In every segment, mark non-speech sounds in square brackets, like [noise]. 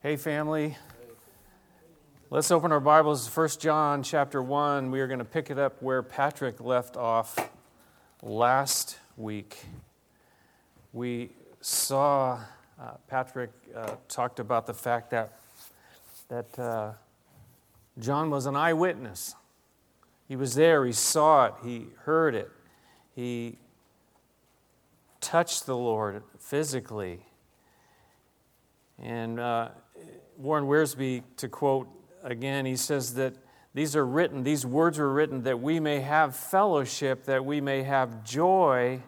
Hey, family. Let's open our Bibles to 1 John chapter 1. We are going to pick it up where Patrick left off last week. We saw uh, Patrick uh, talked about the fact that, that uh, John was an eyewitness. He was there, he saw it, he heard it, he touched the Lord physically. And uh, Warren Wiersbe, to quote again, he says that these are written, these words were written that we may have fellowship, that we may have joy,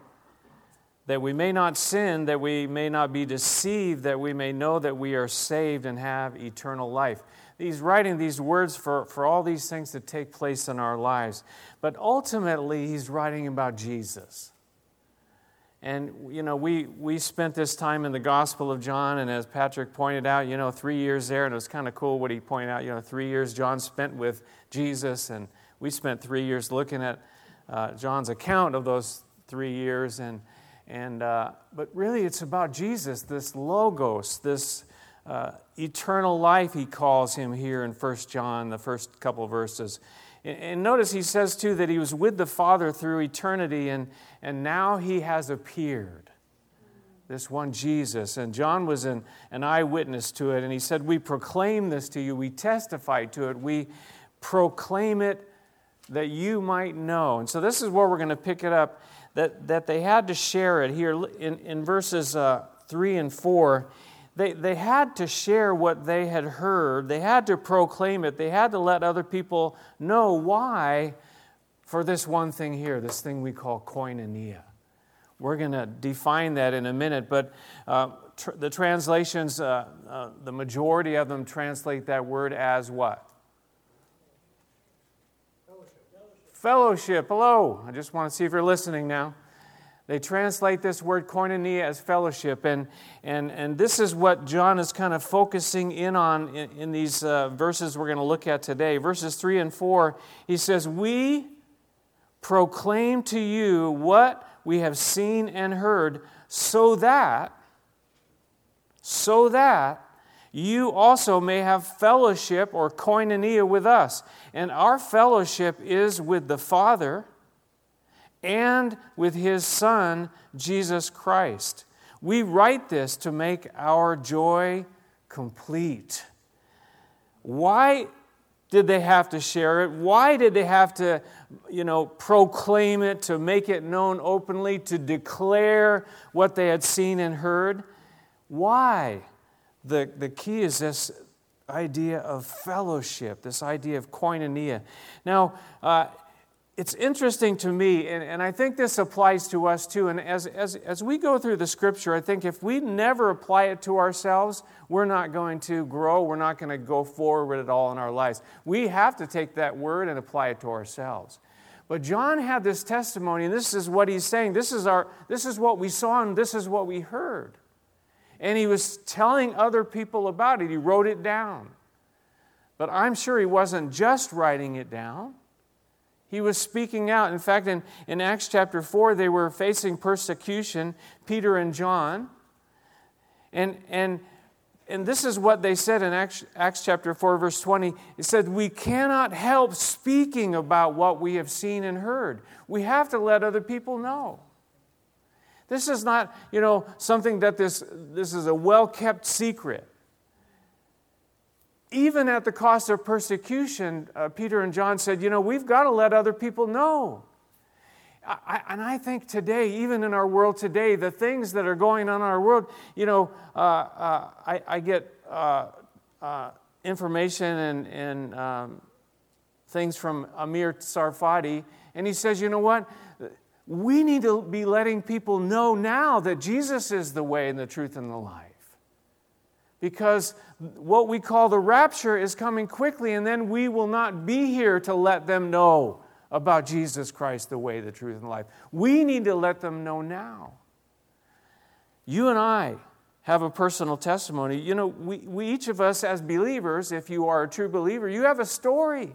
that we may not sin, that we may not be deceived, that we may know that we are saved and have eternal life. He's writing these words for, for all these things to take place in our lives. But ultimately, he's writing about Jesus. And, you know, we, we spent this time in the Gospel of John, and as Patrick pointed out, you know, three years there, and it was kind of cool what he pointed out. You know, three years John spent with Jesus, and we spent three years looking at uh, John's account of those three years. And, and, uh, but really, it's about Jesus, this Logos, this uh, eternal life, he calls him here in 1 John, the first couple verses. And notice he says too that he was with the Father through eternity, and, and now he has appeared. This one Jesus. And John was an, an eyewitness to it, and he said, We proclaim this to you, we testify to it, we proclaim it that you might know. And so this is where we're going to pick it up that, that they had to share it here in, in verses uh, 3 and 4 they, they had to share what they had heard, they had to proclaim it, they had to let other people know why for this one thing here, this thing we call koinonia. We're going to define that in a minute, but uh, tr- the translations, uh, uh, the majority of them translate that word as what? Fellowship. Fellowship. Hello. I just want to see if you're listening now. They translate this word koinonia as fellowship. And, and, and this is what John is kind of focusing in on in, in these uh, verses we're going to look at today. Verses 3 and 4, he says, We proclaim to you what we have seen and heard, so that, so that you also may have fellowship or koinonia with us. And our fellowship is with the Father and with his Son, Jesus Christ. We write this to make our joy complete. Why did they have to share it? Why did they have to, you know, proclaim it, to make it known openly, to declare what they had seen and heard? Why? The, the key is this idea of fellowship, this idea of koinonia. Now, uh, it's interesting to me, and, and I think this applies to us too. And as, as, as we go through the scripture, I think if we never apply it to ourselves, we're not going to grow. We're not going to go forward at all in our lives. We have to take that word and apply it to ourselves. But John had this testimony, and this is what he's saying. This is, our, this is what we saw, and this is what we heard. And he was telling other people about it. He wrote it down. But I'm sure he wasn't just writing it down. He was speaking out. In fact, in, in Acts chapter 4, they were facing persecution, Peter and John. And, and, and this is what they said in Acts, Acts chapter 4, verse 20. It said, We cannot help speaking about what we have seen and heard. We have to let other people know. This is not, you know, something that this, this is a well kept secret even at the cost of persecution, uh, Peter and John said, you know, we've got to let other people know. I, and I think today, even in our world today, the things that are going on in our world, you know, uh, uh, I, I, get uh, uh, information and, and um, things from Amir Tsarfati, and he says, you know what? We need to be letting people know now that Jesus is the way and the truth and the life because what we call the rapture is coming quickly, and then we will not be here to let them know about Jesus Christ, the way, the truth, and life. We need to let them know now. You and I have a personal testimony. You know, we, we each of us, as believers, if you are a true believer, you have a story.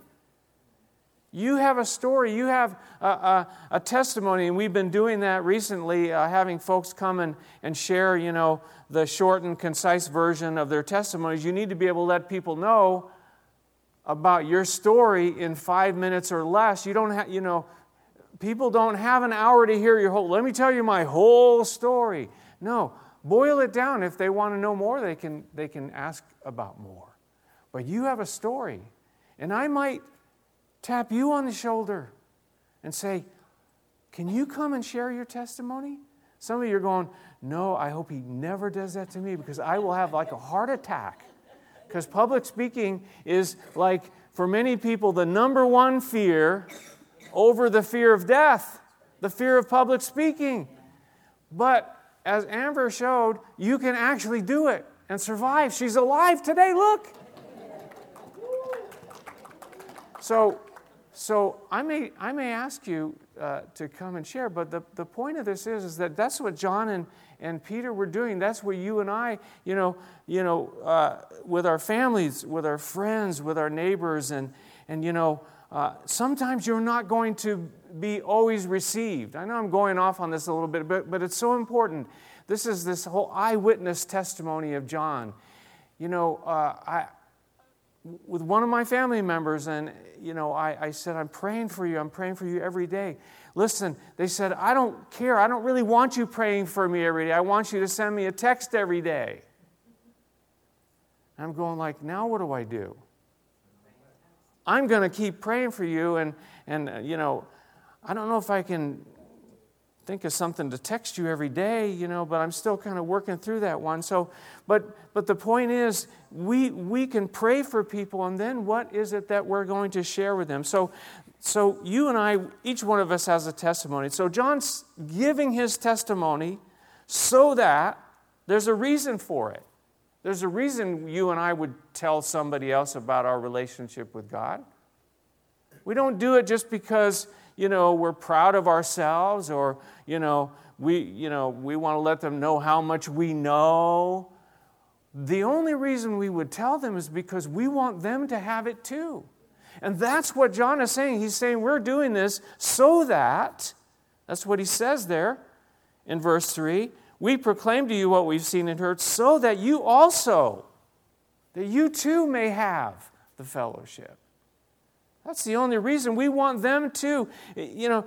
You have a story, you have a, a, a testimony, and we've been doing that recently, uh, having folks come and, and share, you know, the short and concise version of their testimonies. You need to be able to let people know about your story in five minutes or less. You don't have, you know, people don't have an hour to hear your whole, let me tell you my whole story. No, boil it down. If they want to know more, they can, they can ask about more. But you have a story. And I might tap you on the shoulder and say, Can you come and share your testimony? Some of you are going, No, I hope he never does that to me because I will have like a heart attack. Because public speaking is like, for many people, the number one fear over the fear of death, the fear of public speaking. But as Amber showed, you can actually do it and survive. She's alive today, look. So, so I may, I may ask you uh, to come and share, but the, the point of this is, is that that's what John and, and Peter were doing. That's what you and I, you know, you know uh, with our families, with our friends, with our neighbors, and, and you know, uh, sometimes you're not going to be always received. I know I'm going off on this a little bit, but, but it's so important. This is this whole eyewitness testimony of John. You know, uh, I, with one of my family members, and you know, I, I said, I'm praying for you. I'm praying for you every day. Listen, they said, I don't care. I don't really want you praying for me every day. I want you to send me a text every day. I'm going like, now what do I do? I'm going to keep praying for you, and and uh, you know, I don't know if I can think of something to text you every day, you know, but I'm still kind of working through that one. So, but but the point is, we we can pray for people, and then what is it that we're going to share with them? So, so you and I, each one of us has a testimony. So John's giving his testimony so that there's a reason for it. There's a reason you and I would tell somebody else about our relationship with God. We don't do it just because you know, we're proud of ourselves or, you know, we, you know, we want to let them know how much we know. The only reason we would tell them is because we want them to have it too. And that's what John is saying. He's saying we're doing this so that, that's what he says there in verse 3 we proclaim to you what we've seen and heard so that you also, that you too may have the fellowship. That's the only reason. We want them to. You know,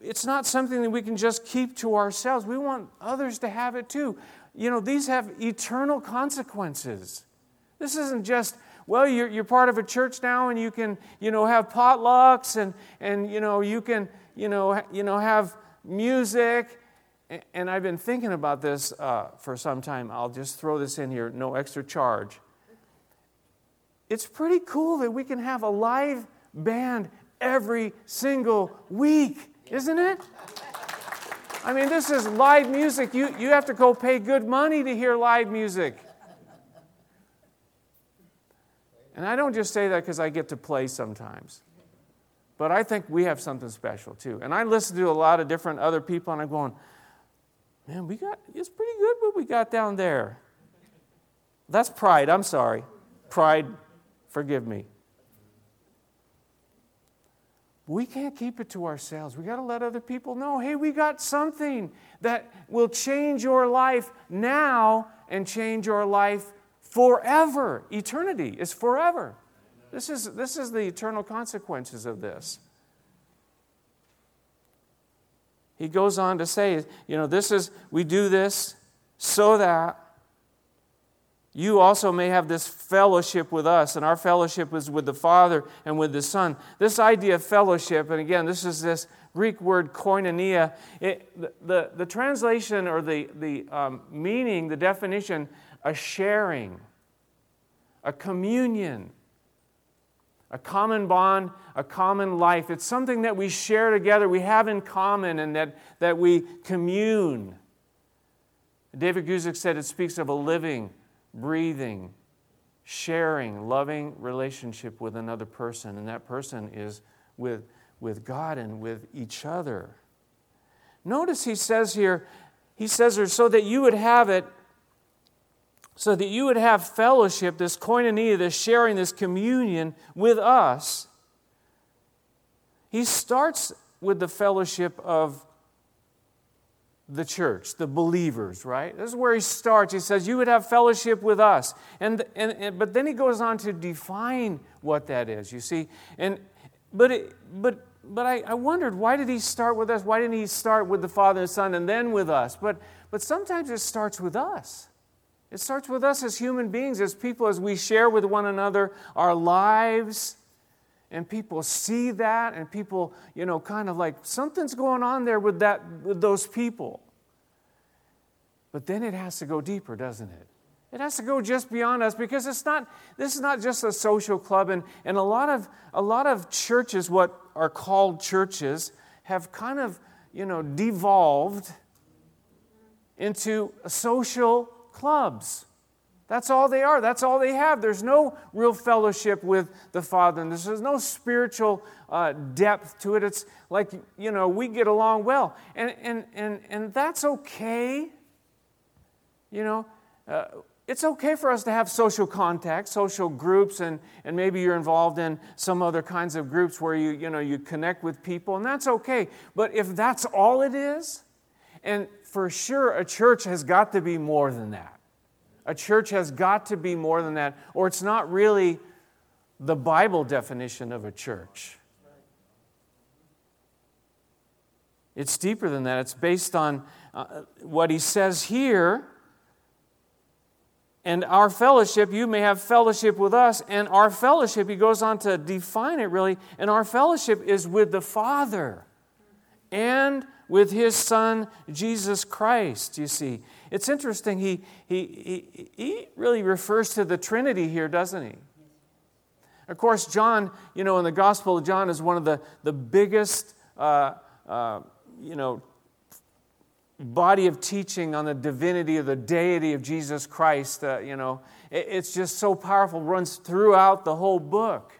it's not something that we can just keep to ourselves. We want others to have it too. You know, these have eternal consequences. This isn't just, well, you're, you're part of a church now and you can, you know, have potlucks and, and you know, you can, you know, you know have music. And I've been thinking about this uh, for some time. I'll just throw this in here, no extra charge. It's pretty cool that we can have a live band every single week, isn't it? I mean, this is live music. You, you have to go pay good money to hear live music. And I don't just say that because I get to play sometimes. But I think we have something special too. And I listen to a lot of different other people and I'm going, man, we got, it's pretty good what we got down there. That's pride. I'm sorry. Pride, forgive me we can't keep it to ourselves. We got to let other people know hey, we got something that will change your life now and change your life forever. Eternity is forever. This is, this is the eternal consequences of this. He goes on to say, you know, this is, we do this so that you also may have this fellowship with us, and our fellowship is with the Father and with the Son. This idea of fellowship, and again, this is this Greek word koinonia. It, the, the, the, translation or the, the um, meaning, the definition, a sharing, a communion, a common bond, a common life. It's something that we share together, we have in common, and that, that we commune. David Guzik said it speaks of a living, breathing, sharing, loving relationship with another person, and that person is with, with God and with each other. Notice he says here, he says here, so that you would have it, so that you would have fellowship, this koinonia, this sharing, this communion with us. he starts with the fellowship of the church, the believers, right? This is where he starts. He says, You would have fellowship with us. And, and, and but then he goes on to define what that is, you see. And but it, but but I, I wondered why did he start with us? Why didn't he start with the Father and Son and then with us? But but sometimes it starts with us. It starts with us as human beings, as people, as we share with one another our lives and people see that and people you know kind of like something's going on there with that with those people. But then it has to go deeper doesn't it? It has to go just beyond us because it's not this is not just a social club and, and a lot of a lot of churches what are called churches have kind of you know devolved into social clubs that's all they are. That's all they have. There's no real fellowship with the Father, and there's no spiritual uh, depth to it. It's like, you know, we get along well. And, and, and, and that's okay. You know, uh, it's okay for us to have social contact, social groups, and, and maybe you're involved in some other kinds of groups where you, you, know, you connect with people, and that's okay. But if that's all it is, and for sure a church has got to be more than that. A church has got to be more than that, or it's not really the Bible definition of a church. It's deeper than that. It's based on uh, what he says here. And our fellowship, you may have fellowship with us. And our fellowship, he goes on to define it really. And our fellowship is with the Father and with his Son, Jesus Christ, you see. It's interesting, he, he, he, he really refers to the Trinity here, doesn't he? Of course, John, you know, in the Gospel of John is one of the, the biggest, uh, uh, you know, body of teaching on the divinity of the deity of Jesus Christ. Uh, you know, it, it's just so powerful, runs throughout the whole book.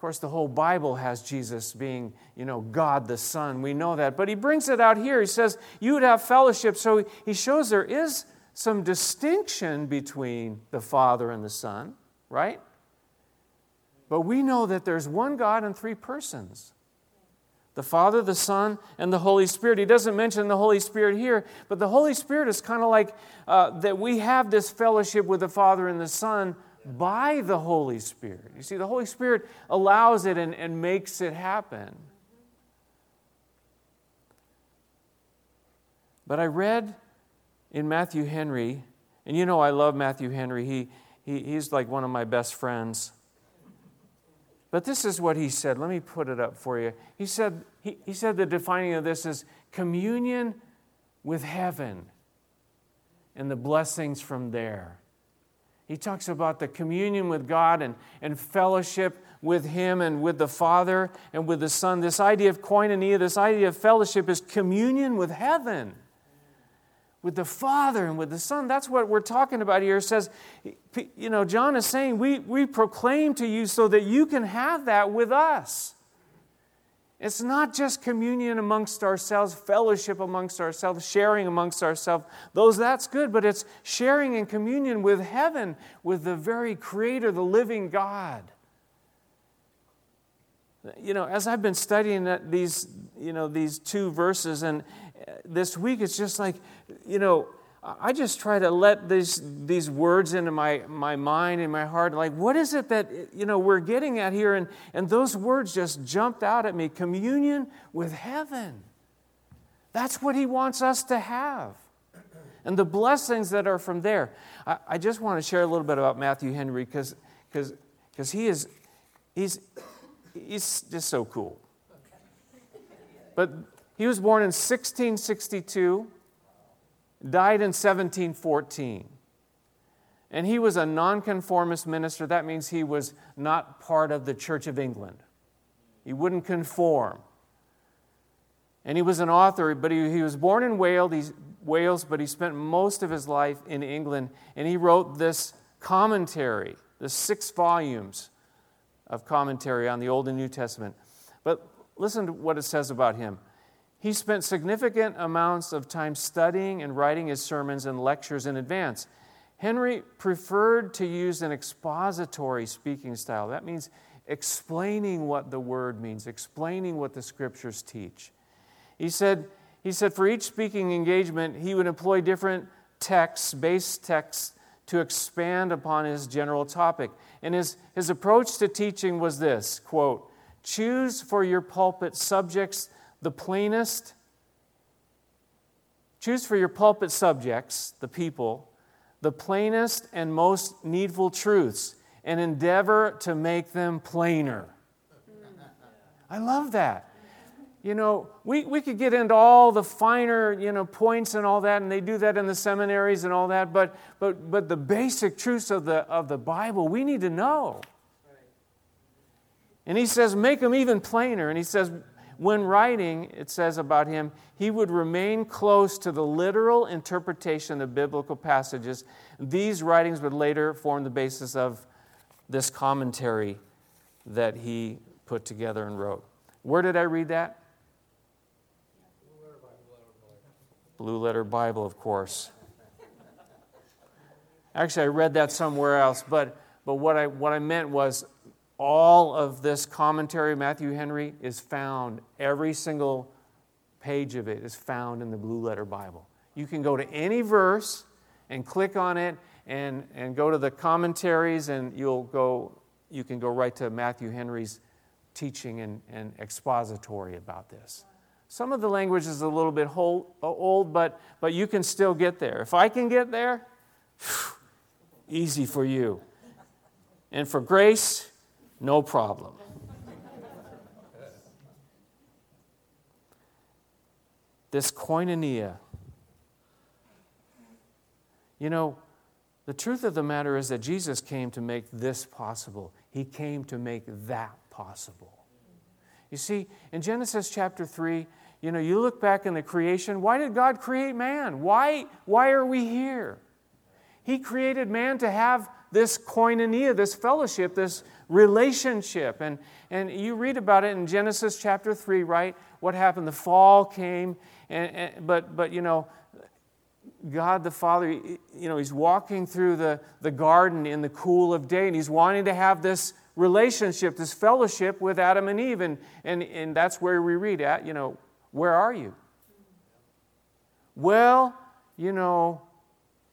Of course, the whole Bible has Jesus being, you know, God the Son. We know that. But he brings it out here. He says, You would have fellowship. So he shows there is some distinction between the Father and the Son, right? But we know that there's one God and three persons the Father, the Son, and the Holy Spirit. He doesn't mention the Holy Spirit here, but the Holy Spirit is kind of like uh, that we have this fellowship with the Father and the Son by the Holy Spirit. You see, the Holy Spirit allows it and, and makes it happen. But I read in Matthew Henry, and you know I love Matthew Henry, he, he, he's like one of my best friends. But this is what he said. Let me put it up for you. He said, he, he said the defining of this is communion with heaven and the blessings from there. He talks about the communion with God and, and fellowship with Him and with the Father and with the Son. This idea of koinonia, this idea of fellowship is communion with heaven, with the Father and with the Son. That's what we're talking about here. It says, you know, John is saying, we, we proclaim to you so that you can have that with us. It's not just communion amongst ourselves, fellowship amongst ourselves, sharing amongst ourselves. Those that's good, but it's sharing in communion with heaven, with the very creator, the living God. You know, as I've been studying these, you know, these two verses and uh, this week it's just like, you know, I just try to let these, these words into my, my mind and my heart. Like, what is it that you know we're getting at here? And, and those words just jumped out at me. Communion with heaven. That's what he wants us to have. And the blessings that are from there. I, I just want to share a little bit about Matthew Henry because he is he's he's just so cool. But he was born in 1662 died in 1714. And he was a nonconformist minister. That means he was not part of the Church of England. He wouldn't conform. And he was an author, but he, he was born in Wales, Wales, but he spent most of his life in England. And he wrote this commentary, the six volumes of commentary on the Old and New Testament. But listen to what it says about him. He spent significant amounts of time studying and writing his sermons and lectures in advance. Henry preferred to use an expository speaking style. That means explaining what the word means, explaining what the scriptures teach. He said, he said for each speaking engagement, he would employ different texts, base texts, to expand upon his general topic. And his, his approach to teaching was this quote, choose for your pulpit subjects the plainest, choose for your pulpit subjects, the people, the plainest and most needful truths, and endeavor to make them plainer. I love that. You know, we, we could get into all the finer, you know, points and all that, and they do that in the seminaries and all that, but, but, but the basic truths of the, of the Bible, we need to know. And he says, make them even plainer. And he says, when writing, it says about him, he would remain close to the literal interpretation of biblical passages. These writings would later form the basis of this commentary that he put together and wrote. Where did I read that? Blue Letter Bible, of course. Actually, I read that somewhere else, but, but what, I, what I meant was all of this commentary, Matthew Henry, is found, every single page of it is found in the Blue Letter Bible. You can go to any verse and click on it and, and go to the commentaries, and you'll go, you can go right to Matthew Henry's teaching and, and expository about this. Some of the language is a little bit old, but, but you can still get there. If I can get there, easy for you. And for grace, no problem. this koinonia. You know, the truth of the matter is that Jesus came to make this possible. He came to make that possible. You see, in Genesis chapter 3, you know, you look back in the creation, why did God create man? Why, why are we here? He created man to have this koinonia, this fellowship, this relationship. And, and you read about it in Genesis chapter 3, right? What happened? The fall came, and, and, but, but, you know, God the Father, you know, He's walking through the, the garden in the cool of day, and He's wanting to have this relationship, this fellowship with Adam and Eve. And, and, and that's where we read at, you know, where are you? Well, you know,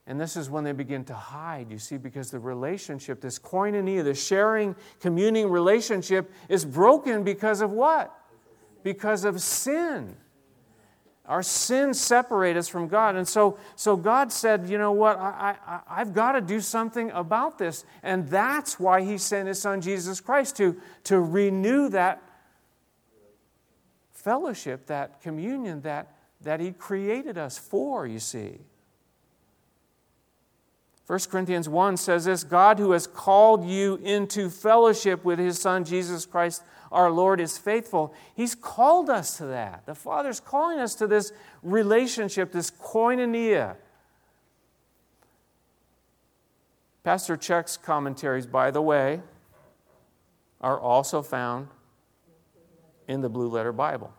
and this is when they begin to hide, you see, because the relationship, this koinonia, the sharing, communing relationship, is broken because of what? Because of sin. Our sins separate us from God. And so, so God said, you know what, I, I, I've got to do something about this. And that's why He sent His Son, Jesus Christ, to, to renew that fellowship, that communion that, that He created us for, you see. 1 Corinthians 1 says this God who has called you into fellowship with His Son, Jesus Christ our Lord, is faithful. He's called us to that. The Father's calling us to this relationship, this koinonia. Pastor Chuck's commentaries, by the way, are also found in the Blue Letter Bible.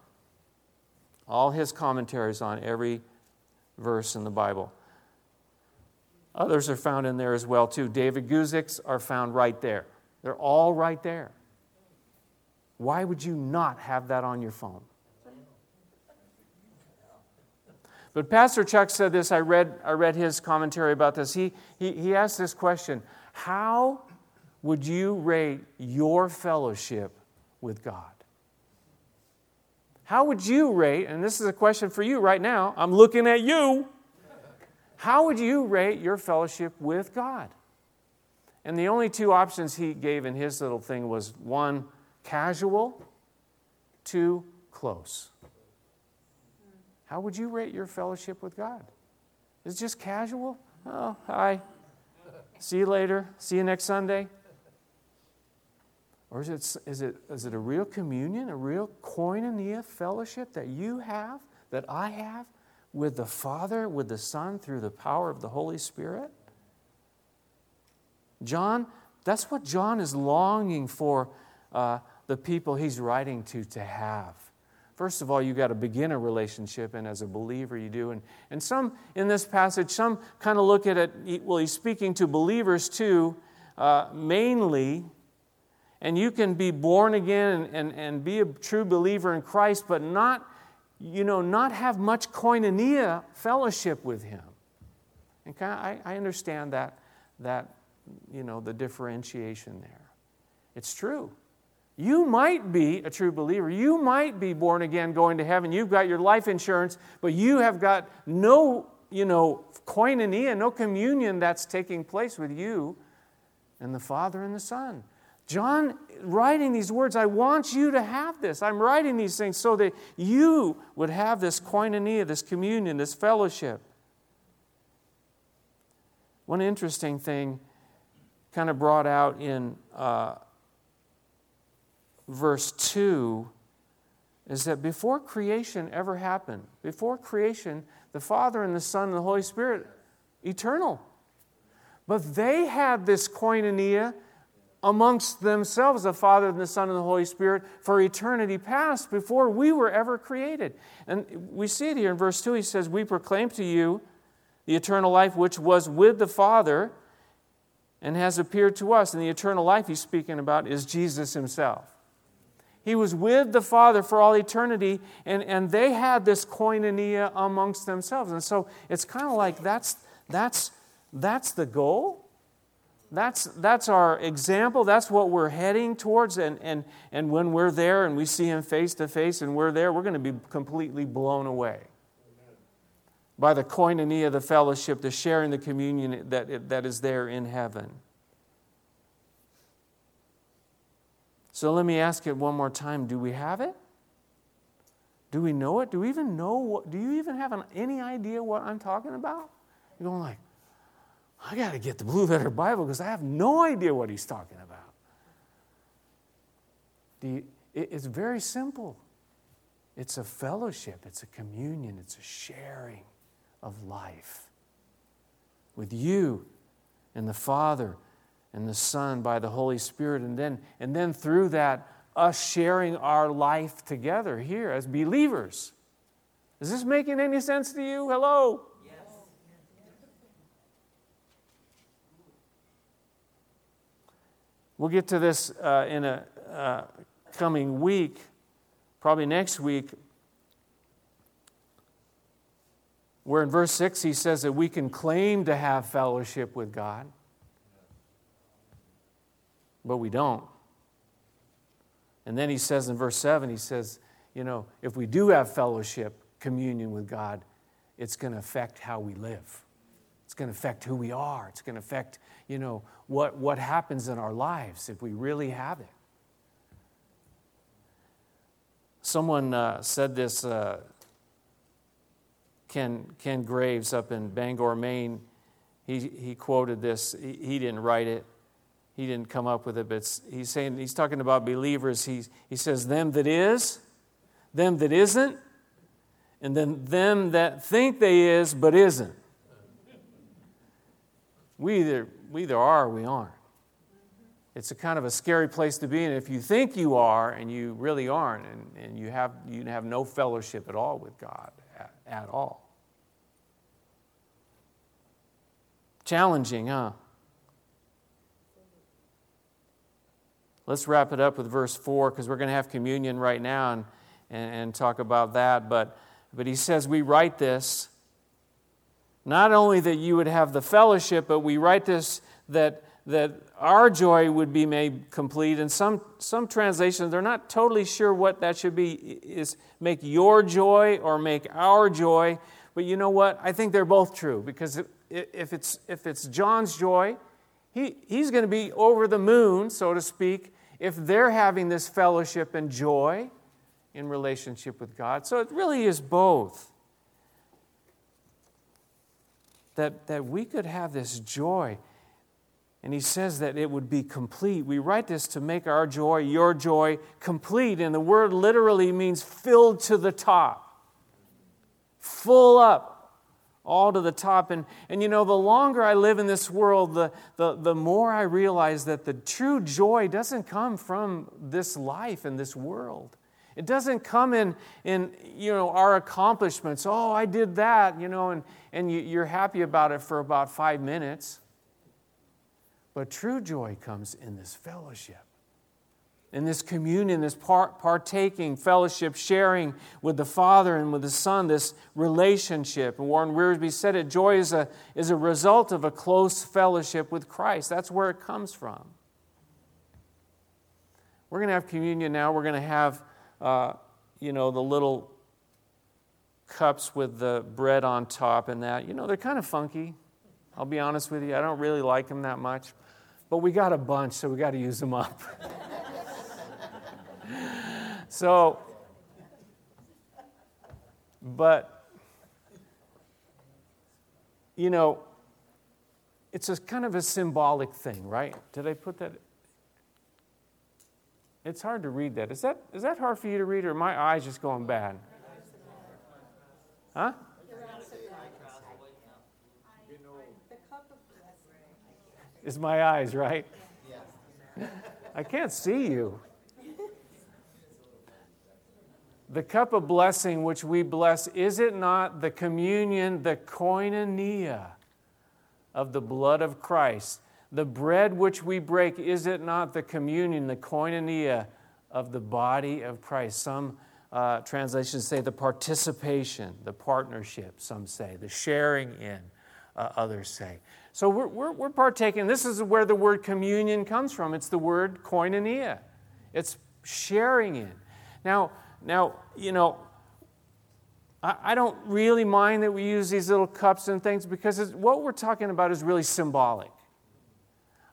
All his commentaries on every verse in the Bible. Others are found in there as well, too. David Guzik's are found right there. They're all right there. Why would you not have that on your phone? But Pastor Chuck said this. I read, I read his commentary about this. He, he, he asked this question How would you rate your fellowship with God? How would you rate, and this is a question for you right now, I'm looking at you. How would you rate your fellowship with God? And the only two options he gave in his little thing was one, casual, two, close. How would you rate your fellowship with God? Is it just casual? Oh, hi. See you later. See you next Sunday. Or is it, is, it, is it a real communion, a real koinonia fellowship that you have, that I have with the Father, with the Son, through the power of the Holy Spirit? John, that's what John is longing for uh, the people he's writing to to have. First of all, you got to begin a relationship, and as a believer, you do. And, and some in this passage, some kind of look at it, well, he's speaking to believers too, uh, mainly And you can be born again and, and, and be a true believer in Christ, but not, you know, not have much koinonia fellowship with Him. And I, I understand that, that, you know, the differentiation there. It's true. You might be a true believer. You might be born again going to heaven. You've got your life insurance, but you have got no, you know, koinonia, no communion that's taking place with you and the Father and the Son. John writing these words, I want you to have this. I'm writing these things so that you would have this koinonia, this communion, this fellowship. One interesting thing kind of brought out in uh, verse 2 is that before creation ever happened, before creation, the Father and the Son and the Holy Spirit, eternal. But they had this koinonia amongst themselves, the Father and the Son and the Holy Spirit, for eternity past before we were ever created. And we see it here in verse 2. He says, We proclaim to you the eternal life which was with the Father and has appeared to us. And the eternal life he's speaking about is Jesus himself. He was with the Father for all eternity, and, and they had this koinonia amongst themselves. And so it's kind of like that's, that's, that's the goal. That's, that's our example. That's what we're heading towards. And, and, and when we're there and we see Him face to face and we're there, we're going to be completely blown away by the koinonia, the fellowship, the sharing, the communion that, that is there in heaven. So let me ask it one more time do we have it? Do we know it? Do we even know what? Do you even have an, any idea what I'm talking about? You're going like, I got to get the Blue Letter Bible because I have no idea what he's talking about. It, it's very simple. It's a fellowship, it's a communion, it's a sharing of life with you and the Father and the Son by the Holy Spirit. And then, and then through that, us sharing our life together here as believers. Is this making any sense to you? Hello? We'll get to this uh, in a uh, coming week, probably next week, where in verse 6 he says that we can claim to have fellowship with God, but we don't. And then he says in verse 7, he says, you know, if we do have fellowship, communion with God, it's going to affect how we live. It's going to affect who we are. It's going to affect, you know, what, what happens in our lives if we really have it. Someone uh, said this, uh, Ken, Ken Graves up in Bangor, Maine. He, he quoted this. He, he didn't write it, he didn't come up with it, but he's saying, he's talking about believers. He, he says, them that is, them that isn't, and then them that think they is but isn't. We either, we either are or we aren't. It's a kind of a scary place to be in if you think you are and you really aren't, and, and you, have, you have no fellowship at all with God at, at all. Challenging, huh? Let's wrap it up with verse 4 because we're going to have communion right now and, and, and, talk about that. But, but he says, We write this not only that you would have the fellowship, but we write this that, that our joy would be made complete. And some, some translations, they're not totally sure what that should be is make your joy or make our joy. But you know what? I think they're both true because if it's, if it's John's joy, he, he's going to be over the moon, so to speak, if they're having this fellowship and joy in relationship with God. So it really is both that, that we could have this joy. And he says that it would be complete. We write this to make our joy, your joy, complete. And the word literally means filled to the top, full up, all to the top. And, and you know, the longer I live in this world, the, the, the more I realize that the true joy doesn't come from this life and this world. It doesn't come in, in you know, our accomplishments. Oh, I did that, you know, and, and you, are happy about it for about five minutes. But true joy comes in this fellowship in this communion, this part, partaking, fellowship, sharing with the Father and with the Son, this relationship. And Warren Wiersbe said it joy is a, is a result of a close fellowship with Christ. That's where it comes from. We're going to have communion now. We're going to have, uh, you know, the little cups with the bread on top and that. You know, they're kind of funky. I'll be honest with you. I don't really like them that much. But we got a bunch, so we got to use them up. [laughs] so, but, you know, it's a kind of a symbolic thing, right? Did I put that? It's hard to read that. Is that, is that hard for you to read, or my eyes just going bad? Huh? Is my eyes, right? I can't see you. The cup of blessing which we bless, is it not the communion, the koinonia of the blood of Christ? The bread which we break, is it not the communion, the koinonia of the body of Christ? Some uh, translations say the participation, the partnership, some say, the sharing in, uh, others say. So we're, we're, we're partaking. This is where the word communion comes from. It's the word koinonia, it's sharing in. Now, now, you know, I, I don't really mind that we use these little cups and things because what we're talking about is really symbolic.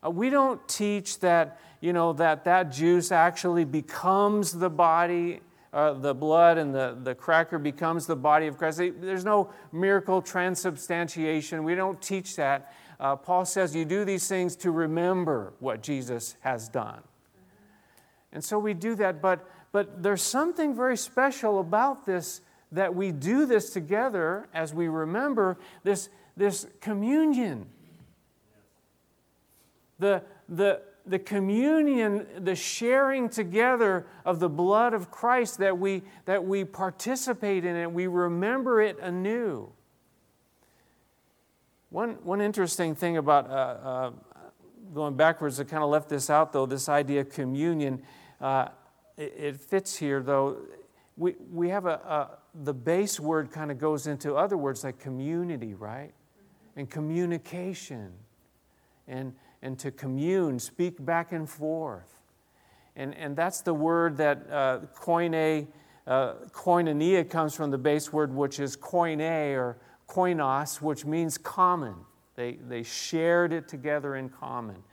Uh, we don't teach that, you know, that that juice actually becomes the body, uh, the blood, and the, the cracker becomes the body of Christ. There's no miracle transubstantiation. We don't teach that. Uh, Paul says you do these things to remember what Jesus has done. And so we do that, but but there's something very special about this that we do this together as we remember this, this communion. The, the, the communion, the sharing together of the blood of Christ that we, that we participate in it, we remember it anew. One, one interesting thing about uh, uh, going backwards, I kind of left this out though, this idea of communion. Uh, it, fits here, though. We, we have a, a the base word kind of goes into other words like community, right? And communication. And, and to commune, speak back and forth. And, and that's the word that uh, koine, uh, koinonia comes from the base word, which is koine or koinos, which means common. They, they shared it together in common.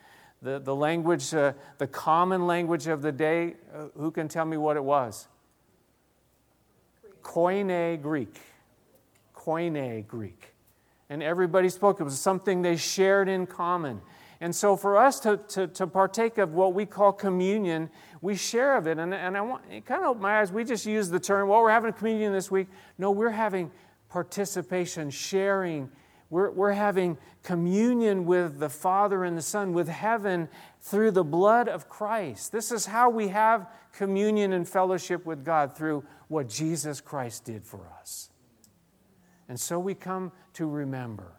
The, the language, uh, the common language of the day, uh, who can tell me what it was? Koine Greek. Koine Greek. And everybody spoke. It was something they shared in common. And so for us to, to, to partake of what we call communion, we share of it. And, and I want, it kind of opened my eyes. We just use the term, well, we're having communion this week. No, we're having participation, sharing we're, we're having communion with the Father and the Son, with heaven through the blood of Christ. This is how we have communion and fellowship with God through what Jesus Christ did for us. And so we come to remember.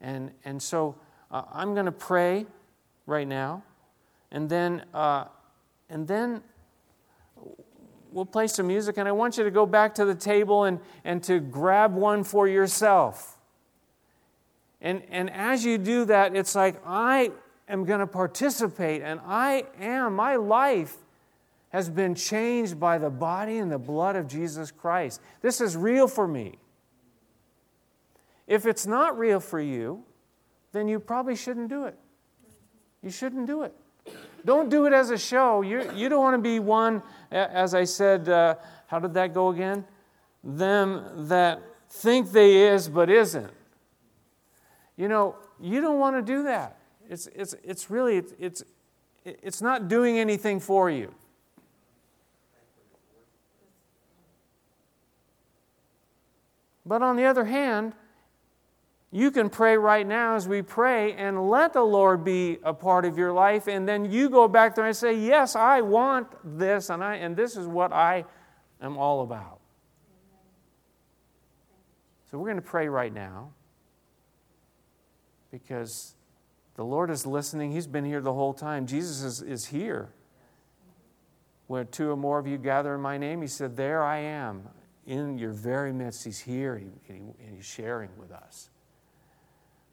And, and so uh, I'm going to pray right now, and then, uh, and then we'll play some music, and I want you to go back to the table and, and to grab one for yourself. And, and as you do that, it's like, I am going to participate, and I am, my life has been changed by the body and the blood of Jesus Christ. This is real for me. If it's not real for you, then you probably shouldn't do it. You shouldn't do it. Don't do it as a show. You, you don't want to be one, as I said, uh, how did that go again? Them that think they is but isn't. You know, you don't want to do that. It's, it's, it's really, it's, it's, it's not doing anything for you. But on the other hand, you can pray right now as we pray and let the Lord be a part of your life, and then you go back there and say, Yes, I want this, and, I, and this is what I am all about. So we're going to pray right now because the Lord is listening. He's been here the whole time. Jesus is, is here. where two or more of you gather in my name, he said, There I am in your very midst. He's here he, and he's sharing with us.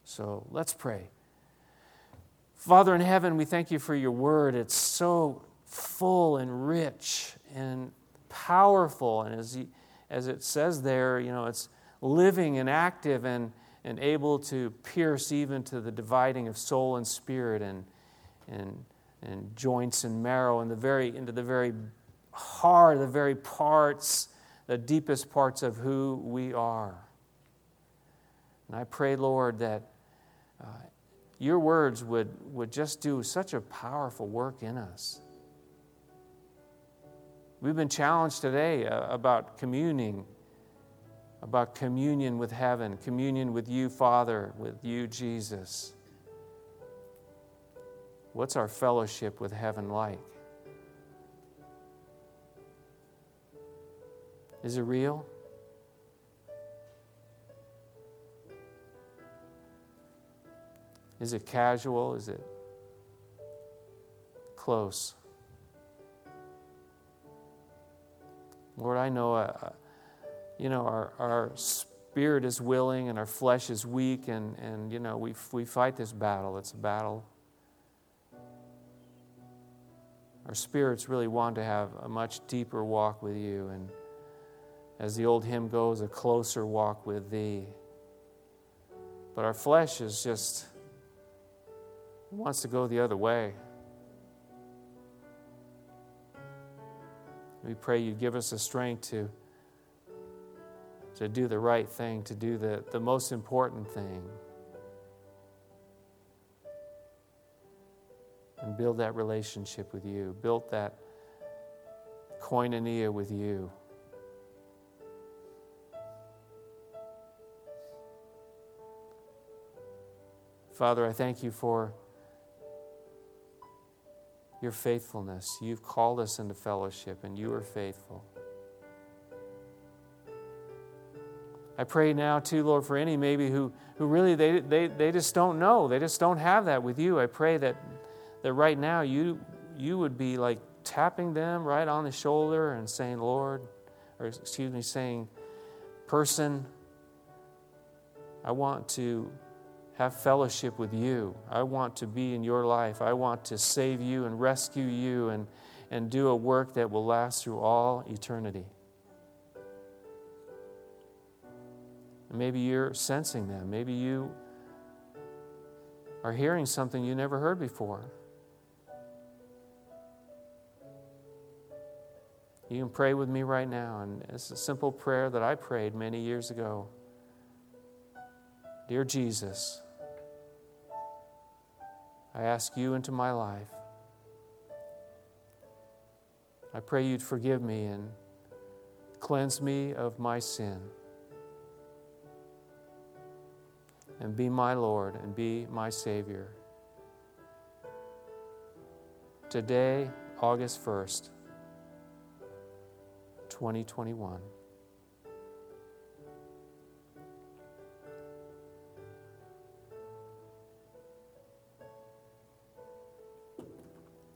So let's pray. Father in heaven, we thank you for your word. It's so full and rich and powerful. And as, as it says there, you know, it's living and active and, and able to pierce even to the dividing of soul and spirit and, and, and joints and marrow and the very, into the very heart, the very parts, the deepest parts of who we are. And I pray, Lord, that uh, your words would, would just do such a powerful work in us. We've been challenged today uh, about communing, about communion with heaven, communion with you, Father, with you, Jesus. What's our fellowship with heaven like? Is it real? Is it casual? Is it close? Lord, I know, uh, uh, you know, our, our spirit is willing and our flesh is weak, and, and you know, we, we fight this battle. It's a battle. Our spirits really want to have a much deeper walk with you, and as the old hymn goes, a closer walk with thee. But our flesh is just wants to go the other way. We pray you give us the strength to, to do the right thing, to do the, the most important thing, and build that relationship with you, build that koinonia with you. Father, I thank you for your faithfulness. You've called us into fellowship, and you are faithful. I pray now, too, Lord, for any maybe who, who really they, they, they just don't know. They just don't have that with you. I pray that, that right now you, you would be like tapping them right on the shoulder and saying, Lord, or excuse me, saying, Person, I want to have fellowship with you. I want to be in your life. I want to save you and rescue you and, and do a work that will last through all eternity. Maybe you're sensing that. Maybe you are hearing something you never heard before. You can pray with me right now, and it's a simple prayer that I prayed many years ago. Dear Jesus, I ask you into my life. I pray you'd forgive me and cleanse me of my sin. And be my Lord and be my Savior. Today, August 1st, 2021.